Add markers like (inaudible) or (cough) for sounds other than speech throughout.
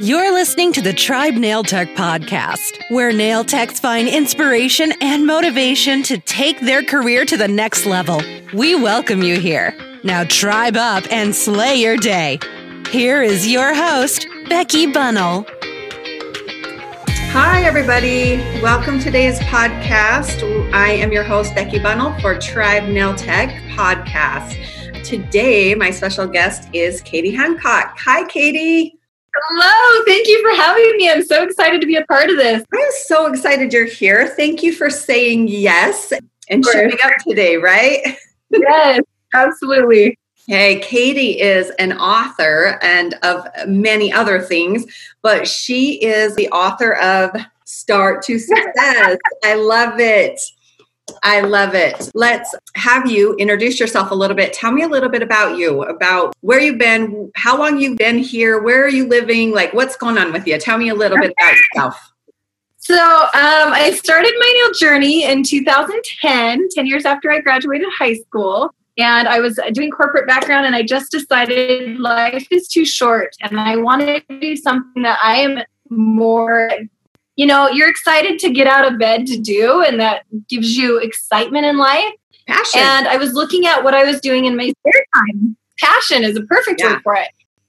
You're listening to the Tribe Nail Tech podcast, where nail techs find inspiration and motivation to take their career to the next level. We welcome you here. Now, tribe up and slay your day. Here is your host, Becky Bunnell. Hi, everybody. Welcome to today's podcast. I am your host, Becky Bunnell for Tribe Nail Tech podcast. Today, my special guest is Katie Hancock. Hi, Katie. Hello, thank you for having me. I'm so excited to be a part of this. I'm so excited you're here. Thank you for saying yes and showing up today, right? Yes, absolutely. Hey, Katie is an author and of many other things, but she is the author of Start to Success. I love it. I love it. Let's have you introduce yourself a little bit. Tell me a little bit about you, about where you've been, how long you've been here, where are you living, like what's going on with you. Tell me a little bit about yourself. So, um, I started my nail journey in 2010, 10 years after I graduated high school. And I was doing corporate background, and I just decided life is too short, and I wanted to do something that I am more you know, you're excited to get out of bed to do, and that gives you excitement in life. Passion. And I was looking at what I was doing in my spare time. Passion is a perfect yeah. word for it.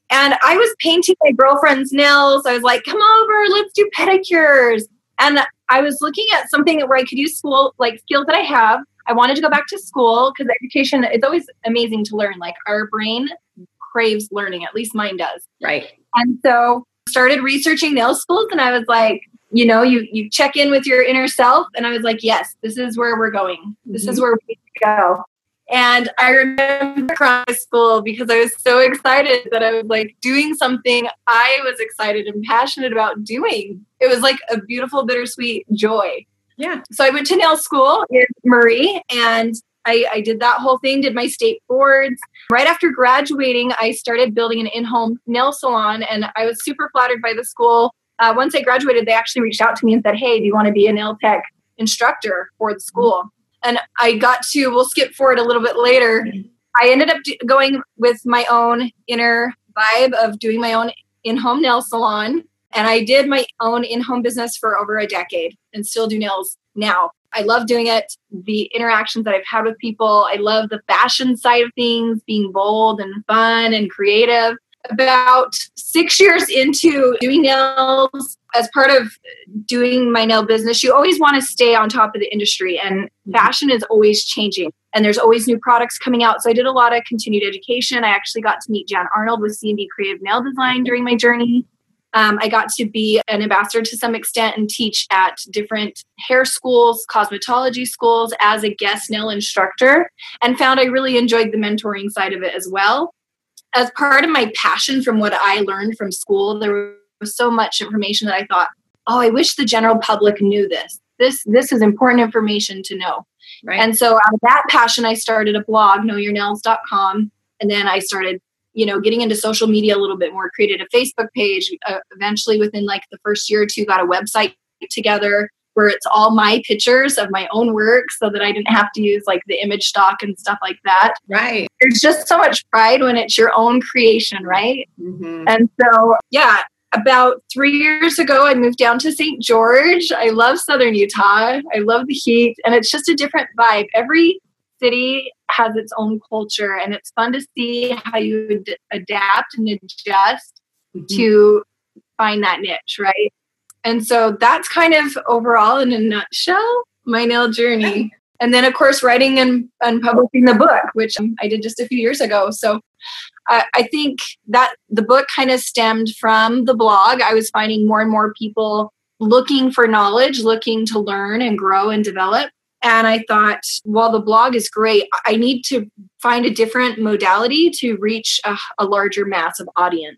And I was painting my girlfriend's nails. I was like, come over, let's do pedicures. And I was looking at something where I could use school, like skills that I have. I wanted to go back to school because education, it's always amazing to learn. Like our brain craves learning, at least mine does. Right. And so started researching nail schools and I was like, you know, you you check in with your inner self. And I was like, yes, this is where we're going. This mm-hmm. is where we need to go. And I remember crying school because I was so excited that I was like doing something I was excited and passionate about doing. It was like a beautiful, bittersweet joy. Yeah. So I went to nail school in Murray and I, I, did that whole thing, did my state boards. Right after graduating, I started building an in home nail salon, and I was super flattered by the school uh, once I graduated, they actually reached out to me and said, Hey, do you want to be a nail tech instructor for the school? And I got to, we'll skip forward a little bit later. I ended up going with my own inner vibe of doing my own in home nail salon. And I did my own in home business for over a decade and still do nails now. I love doing it. The interactions that I've had with people, I love the fashion side of things, being bold and fun and creative about six years into doing nails as part of doing my nail business you always want to stay on top of the industry and mm-hmm. fashion is always changing and there's always new products coming out. So i did a lot of continued education. I actually got to meet jan arnold with CND creative nail design during my journey. Um, i got to be an ambassador to some extent and teach at different hair schools cosmetology schools as a guest nail instructor and found i really enjoyed the mentoring side of it as well as part of my passion from what I learned from school, there was so much information that I thought, oh, I wish the general public knew this. This this is important information to know. Right. And so out of that passion, I started a blog, knowyournails.com. And then I started, you know, getting into social media a little bit more, created a Facebook page. Uh, eventually, within like the first year or two, got a website together where it's all my pictures of my own work so that I didn't have to use like the image stock and stuff like that. Right. There's just so much pride when it's your own creation, right? Mm-hmm. And so, yeah, about three years ago, I moved down to St. George. I love Southern Utah. I love the heat, and it's just a different vibe. Every city has its own culture, and it's fun to see how you adapt and adjust mm-hmm. to find that niche, right? And so that's kind of overall in a nutshell my nail journey. And then, of course, writing and, and publishing the book, which I did just a few years ago. So I, I think that the book kind of stemmed from the blog. I was finding more and more people looking for knowledge, looking to learn and grow and develop. And I thought, while the blog is great, I need to find a different modality to reach a, a larger mass of audience.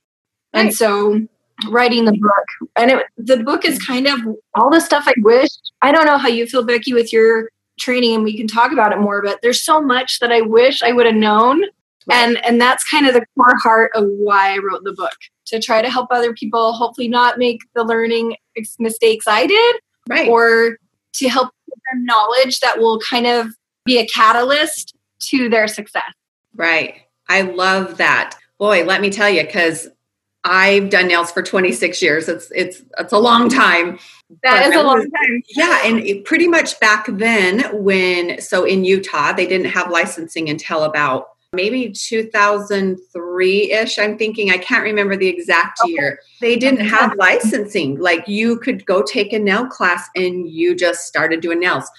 Right. And so writing the book. And it, the book is kind of all the stuff i wish i don't know how you feel becky with your training and we can talk about it more but there's so much that i wish i would have known. And and that's kind of the core heart of why i wrote the book to try to help other people hopefully not make the learning mistakes i did right. or to help them knowledge that will kind of be a catalyst to their success. Right. I love that. Boy let me tell you because I've done nails for 26 years. It's it's it's a long time. That is a long time. Yeah, and pretty much back then when so in Utah they didn't have licensing until about maybe 2003-ish I'm thinking I can't remember the exact okay. year. They didn't have licensing. Like you could go take a nail class and you just started doing nails.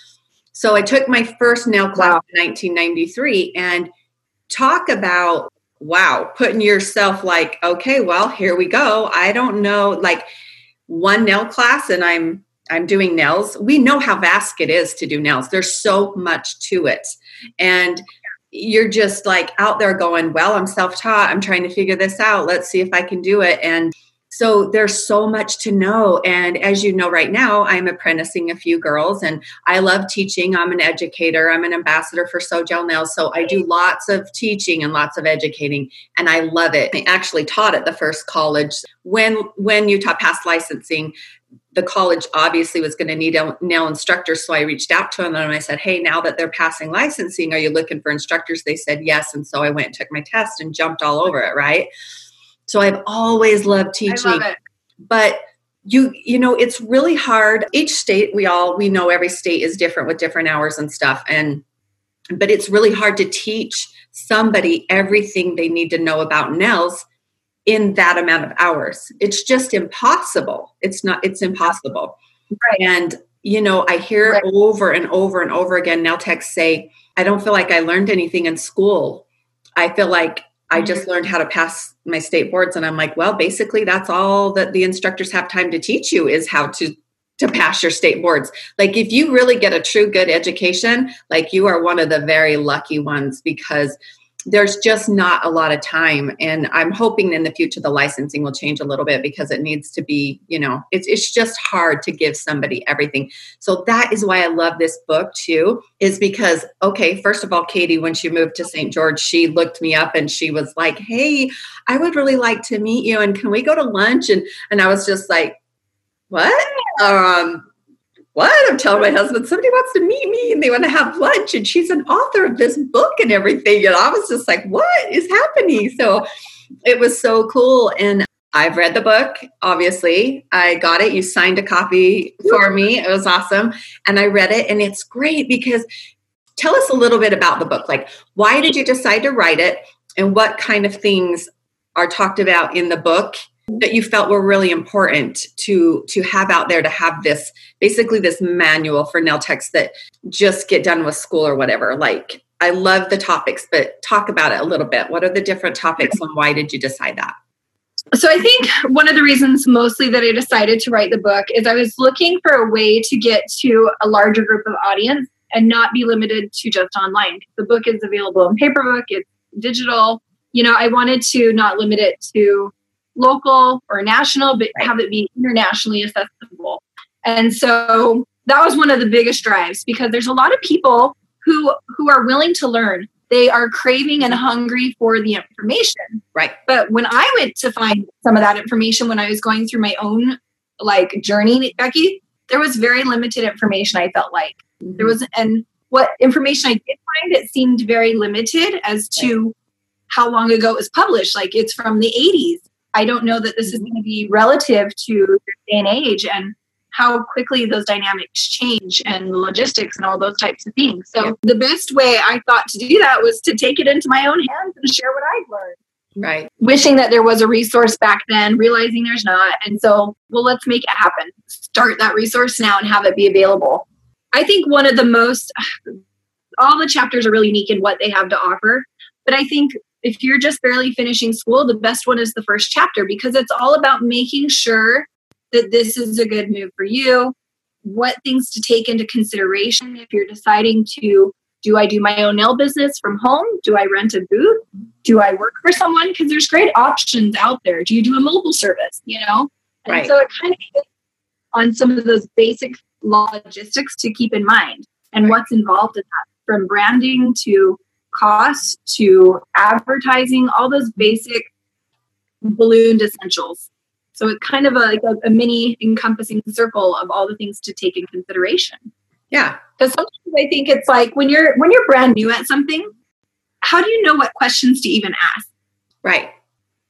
So I took my first nail class wow. in 1993 and talk about wow, putting yourself like, okay, well, here we go. I don't know, like one nail class and I'm I'm doing nails. We know how vast it is to do nails. There's so much to it. And you're just like out there going, well, I'm self-taught. I'm trying to figure this out. Let's see if I can do it. And so there's so much to know. And as you know, right now, I'm apprenticing a few girls and I love teaching. I'm an educator, I'm an ambassador for Sojel Nails. So I do lots of teaching and lots of educating, and I love it. I actually taught at the first college when when Utah passed licensing. The college obviously was going to need a nail instructors. So I reached out to them and I said, Hey, now that they're passing licensing, are you looking for instructors? They said yes. And so I went and took my test and jumped all over it, right? So I've always loved teaching. Love but you you know it's really hard each state we all we know every state is different with different hours and stuff and but it's really hard to teach somebody everything they need to know about nails in that amount of hours it's just impossible it's not it's impossible right. and you know i hear right. over and over and over again nail techs say i don't feel like i learned anything in school i feel like I just learned how to pass my state boards and I'm like, well, basically that's all that the instructors have time to teach you is how to to pass your state boards. Like if you really get a true good education, like you are one of the very lucky ones because there's just not a lot of time and i'm hoping in the future the licensing will change a little bit because it needs to be you know it's, it's just hard to give somebody everything. So that is why i love this book too is because okay first of all katie when she moved to st george she looked me up and she was like hey i would really like to meet you and can we go to lunch? And and i was just like what? Um what? I'm telling my husband, somebody wants to meet me and they want to have lunch. And she's an author of this book and everything. And I was just like, what is happening? So it was so cool. And I've read the book, obviously. I got it. You signed a copy for me. It was awesome. And I read it. And it's great because tell us a little bit about the book. Like, why did you decide to write it? And what kind of things are talked about in the book that you felt were really important to to have out there to have this basically this manual for nail techs that just get done with school or whatever. Like i love the topics but talk about it a little bit. What are the different topics and why did you decide that? So i think one of the reasons mostly that i decided to write the book is i was looking for a way to get to a larger group of audience and not be limited to just online. The book is available in paper book it's digital. You know i wanted to not limit it to local or national, but have it be internationally accessible. And so that was one of the biggest drives because there's a lot of people who who are willing to learn. They are craving and hungry for the information. Right. But when I went to find some of that information when I was going through my own like journey, Becky, there was very limited information I felt like. Mm-hmm. There was and what information I did find it seemed very limited as to how long ago it was published. Like it's from the 80s I don't know that this is mm-hmm. going to be relative to this day and age and how quickly those dynamics change and logistics and all those types of things. So yeah. the best way I thought to do that was to take it into my own hands and share what I've learned. Right. Wishing that there was a resource back then, realizing there's not. And so, well, let's make it happen. Start that resource now and have it be available. I think one of the most, (sighs) all the chapters are really unique in what they have to offer. But I think if you're just barely finishing school, the best one is the first chapter because it's all about making sure that this is a good move for you, what things to take into consideration if you're deciding to do I do my own nail business from home? Do I rent a booth? Do I work for someone? Because there's great options out there. Do you do a mobile service? You know? And right. so it kind of hits on some of those basic logistics to keep in mind and right. what's involved in that from branding to cost to advertising, all those basic ballooned essentials. So it's kind of a, like a, a mini encompassing circle of all the things to take in consideration. Yeah. Because sometimes I think it's like when you're when you're brand new at something, how do you know what questions to even ask? Right.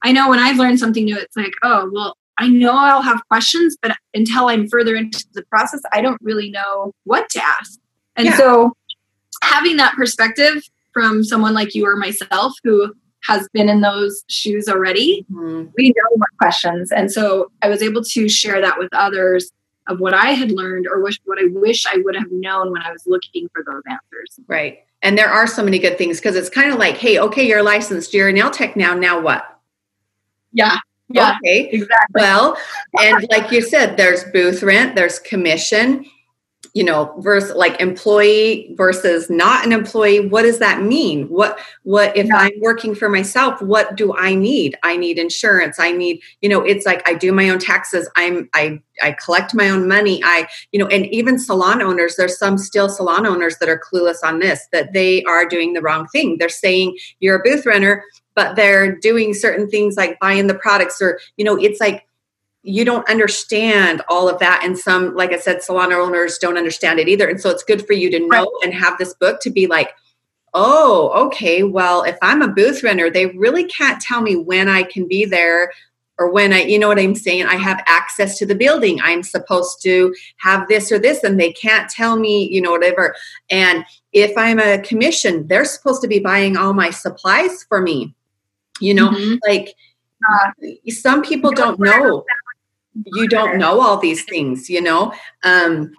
I know when I've learned something new, it's like, oh, well, I know I'll have questions, but until I'm further into the process, I don't really know what to ask. And yeah. so having that perspective from someone like you or myself who has been in those shoes already, mm-hmm. we know what questions. And so I was able to share that with others of what I had learned or wish, what I wish I would have known when I was looking for those answers. Right. And there are so many good things because it's kind of like, hey, okay, you're licensed, you're a nail tech now. Now what? Yeah. Yeah. Okay. Exactly. Well, and like you said, there's booth rent, there's commission, you know versus like employee versus not an employee what does that mean? What what if yeah. i'm working for myself what do i need? I need insurance. I need you know it's like i do my own taxes. I'm i i collect my own money. I you know and even salon owners there's some still salon owners that are clueless on this that they are doing the wrong thing. They're saying you're a booth renter but they're doing certain things like buying the products or you know it's like you don't understand all of that. And some like i said salon owners don't understand it either. And so it's good for you to know right. and have this book to be like oh okay well if i'm a booth renter they really can't tell me when i can be there or when i you know what i'm saying? I have access to the building. I'm supposed to have this or this and they can't tell me you know whatever. And if i'm a commission they're supposed to be buying all my supplies for me. You know mm-hmm. like uh, some people don't know you don't know all these things you know? Um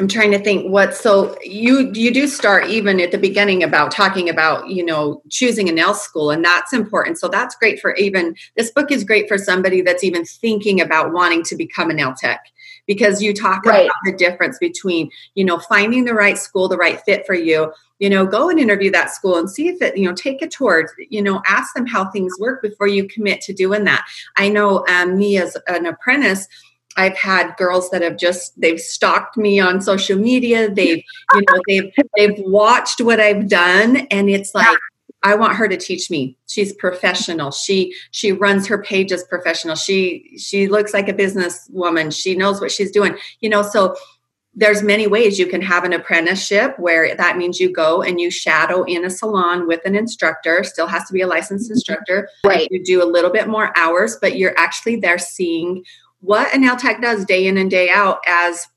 i'm trying to think what so you you do start even at the beginning about talking about you know choosing a nail school and that's important. So that's great for even this book is great for somebody that's even thinking about wanting to become a nail tech because you talk right. about the difference between you know finding the right school the right fit for you you know go and interview that school and see if it you know take a tour you know ask them how things work before you commit to doing that i know um, me as an apprentice I've had girls that have just they've stalked me on social media. They've you know they've they've watched what I've done, and it's like I want her to teach me. She's professional. She she runs her pages professional. She she looks like a businesswoman. She knows what she's doing. You know, so there's many ways you can have an apprenticeship where that means you go and you shadow in a salon with an instructor still has to be a licensed mm-hmm. instructor right you do a little bit more hours but you're actually there seeing what a nail tech does day in and day out as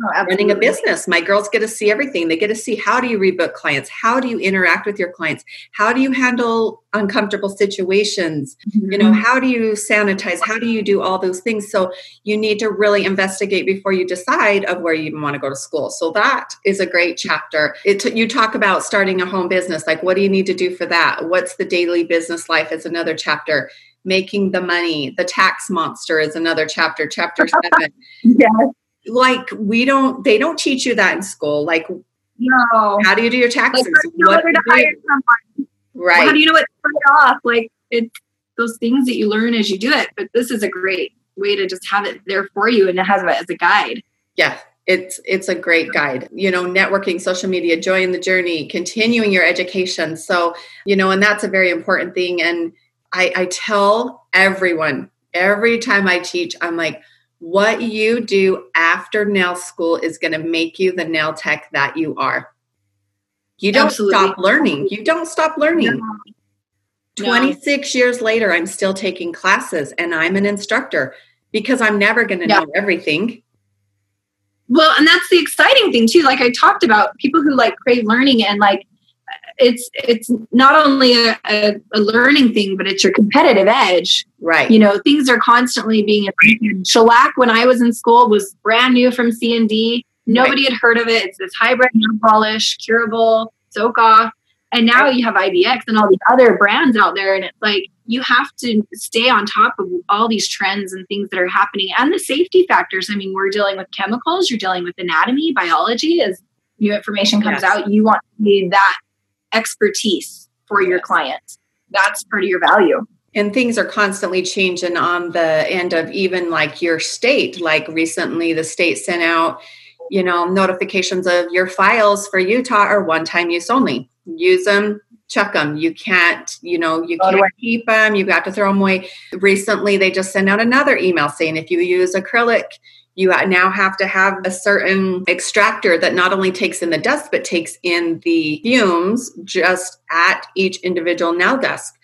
Oh, running a business. My girls get to see everything. They get to see how do you rebook clients? How do you interact with your clients? How do you handle uncomfortable situations? Mm-hmm. You know, mm-hmm. how do you sanitize? How do you do all those things? So you need to really investigate before you decide of where you even want to go to school. So that is a great chapter. It you talk about starting a home business. Like what do you need to do for that? What's the daily business life is another chapter making the money the tax monster is another chapter chapter (laughs) seven yes like we don't they don't teach you that in school. Like no. how do you do your taxes? Like, what do you right how do you know what to put off? Like it's those things that you learn as you do it but this is a great way to just have it there for you and to have it as a guide. Yeah it's it's a great guide. You know networking social media join the journey continuing your education. So you know and that's a very important thing. And i i tell everyone every time i teach i'm like what you do after nail school is going to make you the nail tech that you are. You don't Absolutely. stop learning. You don't stop learning. No. 26 no. years later, I'm still taking classes and I'm an instructor because I'm never going to yeah. know everything. Well, and that's the exciting thing too. Like I talked about, people who like crave learning and like it's it's not only a, a, a, learning thing, but it's your competitive edge. Right. You know, things are constantly being shellac when I was in school was brand new from CND. Nobody right. had heard of it. It's this hybrid nail polish, curable, soak off. And now right. you have IBX and all these other brands out there. And it's like you have to stay on top of all these trends and things that are happening and the safety factors. I mean, we're dealing with chemicals, you're dealing with anatomy, biology as new information comes yes. out. You want to be that expertise for your clients. That's part of your value. And things are constantly changing on the end of even like your state. Like recently, the state sent out, you know, notifications of your files for Utah are one time use only. Use them, chuck them. You can't, you know, you can't keep them. You've got to throw them away. Recently, they just sent out another email saying if you use acrylic you now have to have a certain extractor that not only takes in the dust but takes in the fumes just at each individual nail desk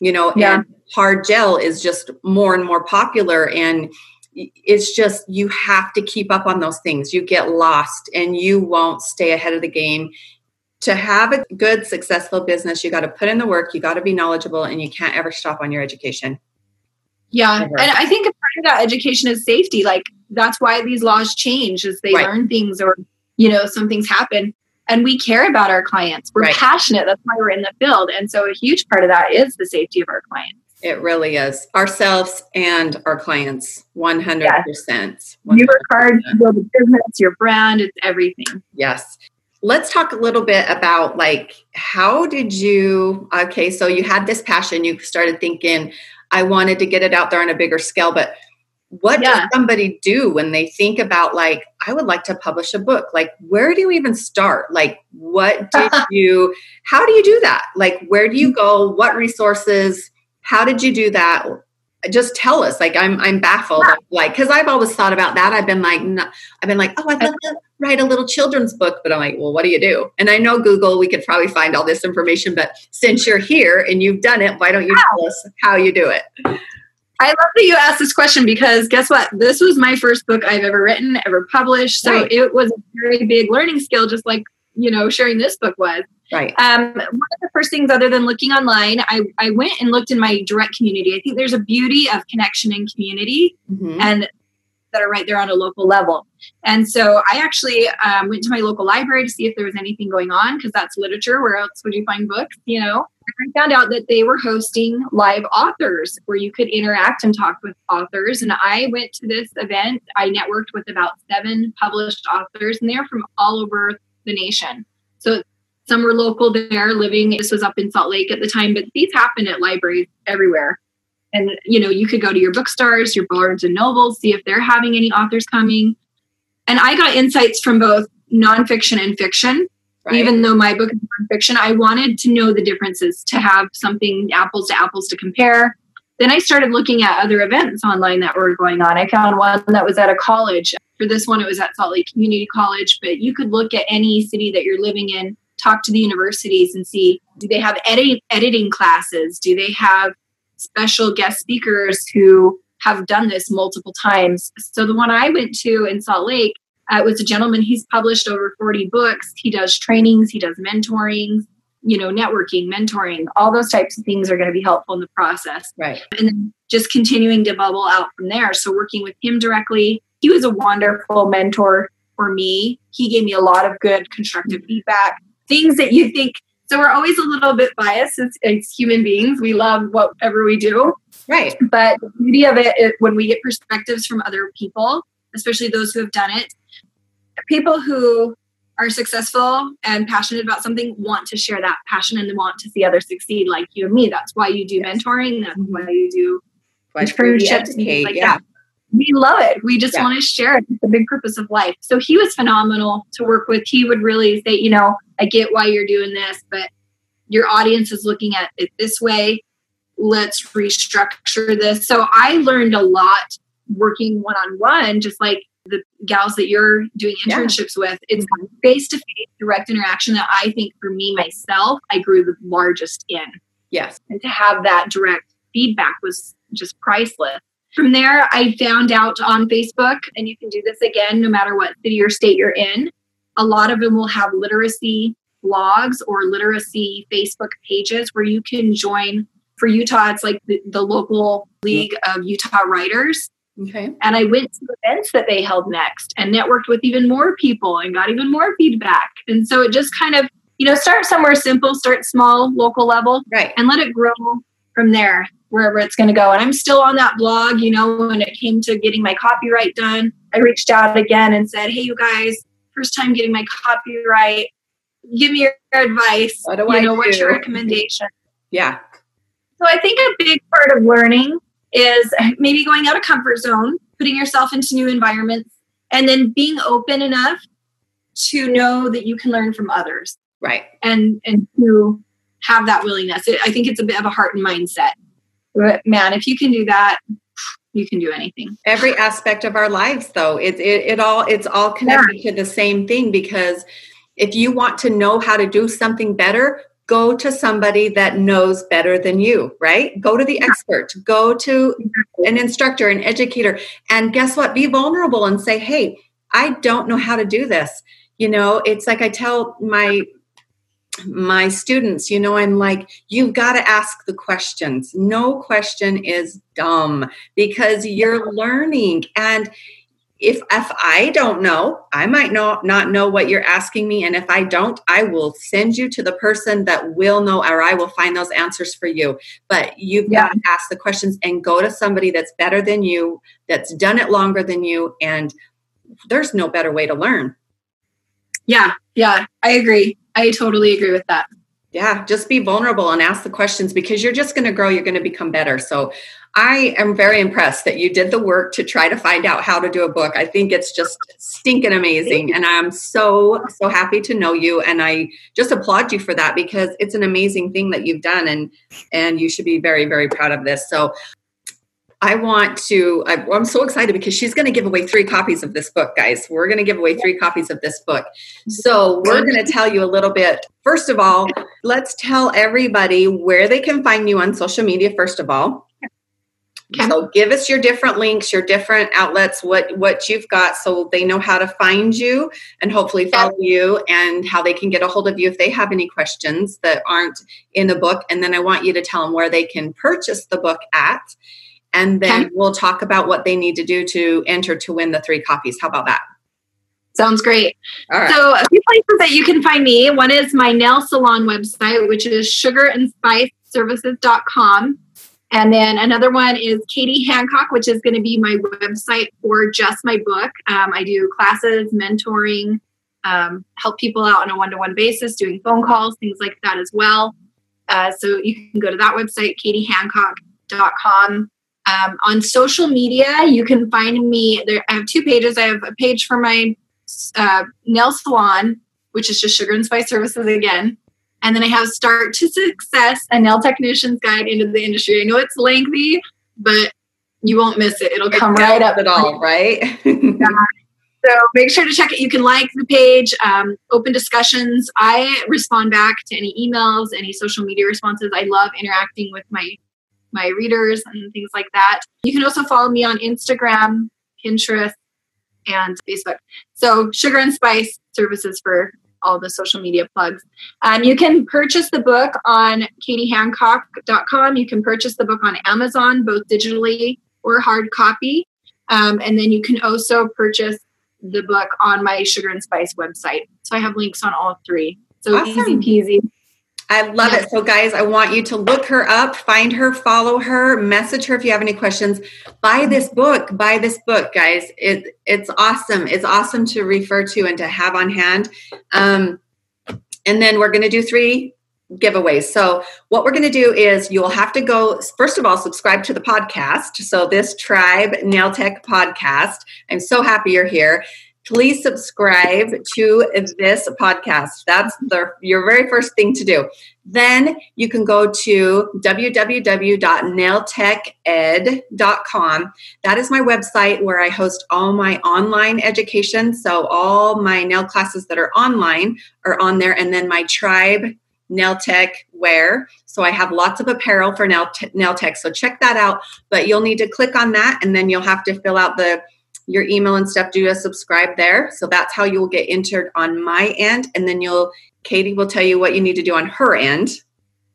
you know, Yeah. and hard gel is just more and more popular. And it's just, you have to keep up on those things. You get lost and you won't stay ahead of the game. To have a good, successful business, you got to put in the work, you got to be knowledgeable, and you can't ever stop on your education. Yeah. Never. And I think a part of that education is safety. Like that's why these laws change as they Right. learn things or, you know, some things happen. And we care about our clients. We're Right. passionate. That's why we're in the field. And so a huge part of that is the safety of our clients. It really is. Ourselves and our clients, 100%. You work hard to build a business, your brand, it's everything. Yes. Let's talk a little bit about like how did you okay, so you had this passion, you started thinking I wanted to get it out there on a bigger scale, but what Yeah. does somebody do when they think about like I would like to publish a book? Like where do you even start? Like what did (laughs) you how do you do that? Like where do you go? What resources? How did you do that? Just tell us. Like I'm I'm baffled. Like cuz I've always thought about that. I've been like no, I've been like, "Oh, I'd love to write a little children's book, but I'm like, well, what do you do? And I know Google, we could probably find all this information, but since you're here and you've done it, why don't you tell us how you do it? I love that you asked this question because guess what? This was my first book I've ever written, ever published. So Right. it was a very big learning skill, just like, you know, sharing this book was. Right. Um, one of the first things, other than looking online, I, I went and looked in my direct community. I think there's a beauty of connection and community, Mhm. and that are right there on a local level. And so I actually um, went to my local library to see if there was anything going on because that's literature. Where else would you find books? You know, I found out that they were hosting live authors where you could interact and talk with authors. And I went to this event. I networked with about seven published authors, and they're from all over the nation. So some were local there living. This was up in Salt Lake at the time, but these happen at libraries everywhere. And you know, you could go to your bookstores, your Barnes and Nobles, see if they're having any authors coming. And I got insights from both nonfiction and fiction. Right. Even though my book is nonfiction, I wanted to know the differences to have something apples to apples to compare. Then I started looking at other events online that were going on. I found one that was at a college. For this one, it was at Salt Lake Community College, but you could look at any city that you're living in, talk to the universities and see do they have edit- editing classes? Do they have special guest speakers who have done this multiple times? So the one I went to in Salt Lake, uh, was a gentleman. He's published over 40 books. He does trainings, he does mentoring, you know, networking, mentoring, all those types of things are going to be helpful in the process. right. And then just continuing to bubble out from there. So working with him directly, he was a wonderful mentor for me. He gave me a lot of good constructive feedback, things that you think. So we're always a little bit biased as, as human beings. We love whatever we do, Right. but the beauty of it is when we get perspectives from other people, especially those who have done it, people who are successful and passionate about something want to share that passion and want to see others succeed like you and me. That's why you do Yes. mentoring. That's why you do Like internships and things like yeah. that. We love it. We just Yeah. want to share it. It's the big purpose of life. So he was phenomenal to work with. He would really say, you know, I get why you're doing this, but your audience is looking at it this way. Let's restructure this. So I learned a lot working one on one, just like the gals that you're doing Yeah. internships with. It's face to face direct interaction that I think for me myself, I grew the largest in Yes. and to have that direct feedback was just priceless. From there, I found out on Facebook, and you can do this again no matter what city or state you're in. A lot of them will have literacy blogs or literacy Facebook pages where you can join. For Utah, it's like the, the local League of Utah Writers. Okay. And I went to events that they held next and networked with even more people and got even more feedback. And so it just kind of, you know, start somewhere simple, start small, local level, Right. and let it grow from there wherever it's going to go and i'm still on that blog you know when it came to getting my copyright done i reached out again and said hey you guys first time getting my copyright give me your advice What do you I know what's your recommendation Yeah. so i think a big part of learning is maybe going out of comfort zone putting yourself into new environments and then being open enough to know that you can learn from others Right. and and to have that willingness. It, I think it's a bit of a heart and mindset. But man, if you can do that, you can do anything. Every aspect of our lives, though, it it, it all it's all connected to the same thing because if you want to know how to do something better, go to somebody that knows better than you, right? Go to the expert, go to an instructor, an educator, and guess what? Be vulnerable and say, hey, I don't know how to do this. You know, it's like I tell my my students, you know, I'm like, you've got to ask the questions. No question is dumb because you're learning. And if if I don't know, I might not not know what you're asking me, and if I don't, I will send you to the person that will know, or I will find those answers for you. But you've yeah. got to ask the questions and go to somebody that's better than you, that's done it longer than you, and there's no better way to learn. Yeah, yeah, I agree. I totally agree with that. Yeah, just be vulnerable and ask the questions because you're just going to grow. You're going to become better. So I am very impressed that you did the work to try to find out how to do a book. I think it's just stinking amazing. And I'm so, so happy to know you. And I just applaud you for that because it's an amazing thing that you've done. And, and you should be very, very proud of this. So I want to, I'm so excited because she's going to give away three copies of this book, guys. We're going to give away three copies of this book. So we're going to tell you a little bit. First of all, let's tell everybody where they can find you on social media, first of all. Okay. So give us your different links, your different outlets, what what you've got, so they know how to find you and hopefully follow you, and how they can get a hold of you if they have any questions that aren't in the book. And then I want you to tell them where they can purchase the book at, and then okay. we'll talk about what they need to do to enter to win the three copies. How about that? Sounds great. So, a few places that you can find me. One is my nail salon website, which is sugarandspiceservices.com. And then another one is Katie Hancock, which is going to be my website for just my book. Um, I do classes, mentoring, um, help people out on a one to one basis, doing phone calls, things like that as well. Uh, so you can go to that website, katiehancock.com. Um, on social media, you can find me. There, I have two pages. I have a page for my uh, nail salon, which is just Sugar and Spice Services again. And then I have Start to Success, a nail technician's guide into the industry. I know it's lengthy, but you won't miss it. It'll come right up at all, right? (laughs) yeah. So make sure to check it. You can like the page, um, open discussions. I respond back to any emails, any social media responses. I love interacting with my my readers and things like that. You can also follow me on Instagram, Pinterest, and Facebook. So Sugar and Spice services for all the social media plugs. Um, you can purchase the book on katiehancock.com. You can purchase the book on Amazon, both digitally or hard copy. Um, and then you can also purchase the book on my Sugar and Spice website. So I have links on all three. So awesome. easy peasy. I love yeah. it. So, guys, I want you to look her up, find her, follow her, message her if you have any questions. Buy this book. Buy this book, guys. It it's awesome. It's awesome to refer to and to have on hand. Um, and then we're going to do three giveaways. So, what we're going to do is you will have to go, first of all, subscribe to the podcast. So, this Tribe Nail Tech podcast. I'm so happy you're here please subscribe to this podcast. That's the, your very first thing to do. Then you can go to www.nailteched.com. That is my website where I host all my online education. So all my nail classes that are online are on there. And then my tribe nail tech wear. So I have lots of apparel for nail, t- nail tech. So check that out. But you'll need to click on that and then you'll have to fill out the your email and stuff, do a subscribe there. So that's how you will get entered on my end. And then you'll, Katie will tell you what you need to do on her end.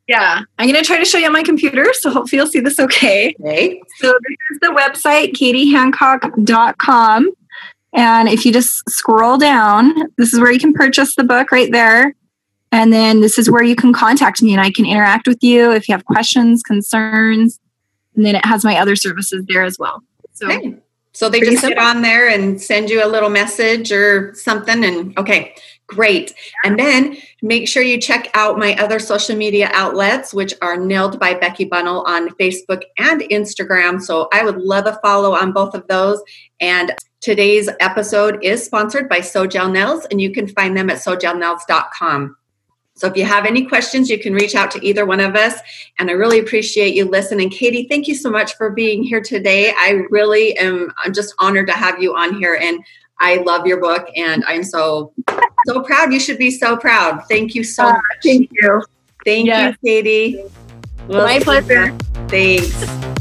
Yeah, I'm going to try to show you on my computer. So hopefully you'll see this okay. Okay. So this is the website, katiehancock.com. And if you just scroll down, this is where you can purchase the book right there. And then this is where you can contact me and I can interact with you if you have questions, concerns. And then it has my other services there as well. So okay. So they Pretty just simple. get on there and send you a little message or something. And okay, great. And then make sure you check out my other social media outlets, which are Nailed by Becky Bunnell on Facebook and Instagram. So I would love a follow on both of those. And today's episode is sponsored by Sojel Nails, and you can find them at sojelnails.com. So if you have any questions, you can reach out to either one of us. And I really appreciate you listening. Katie, thank you so much for being here today. I really am I'm just honored to have you on here. And I love your book and I'm so so proud. You should be so proud. Thank you so uh, much. Thank you. Thank Yes. you, Katie. My pleasure. Thanks.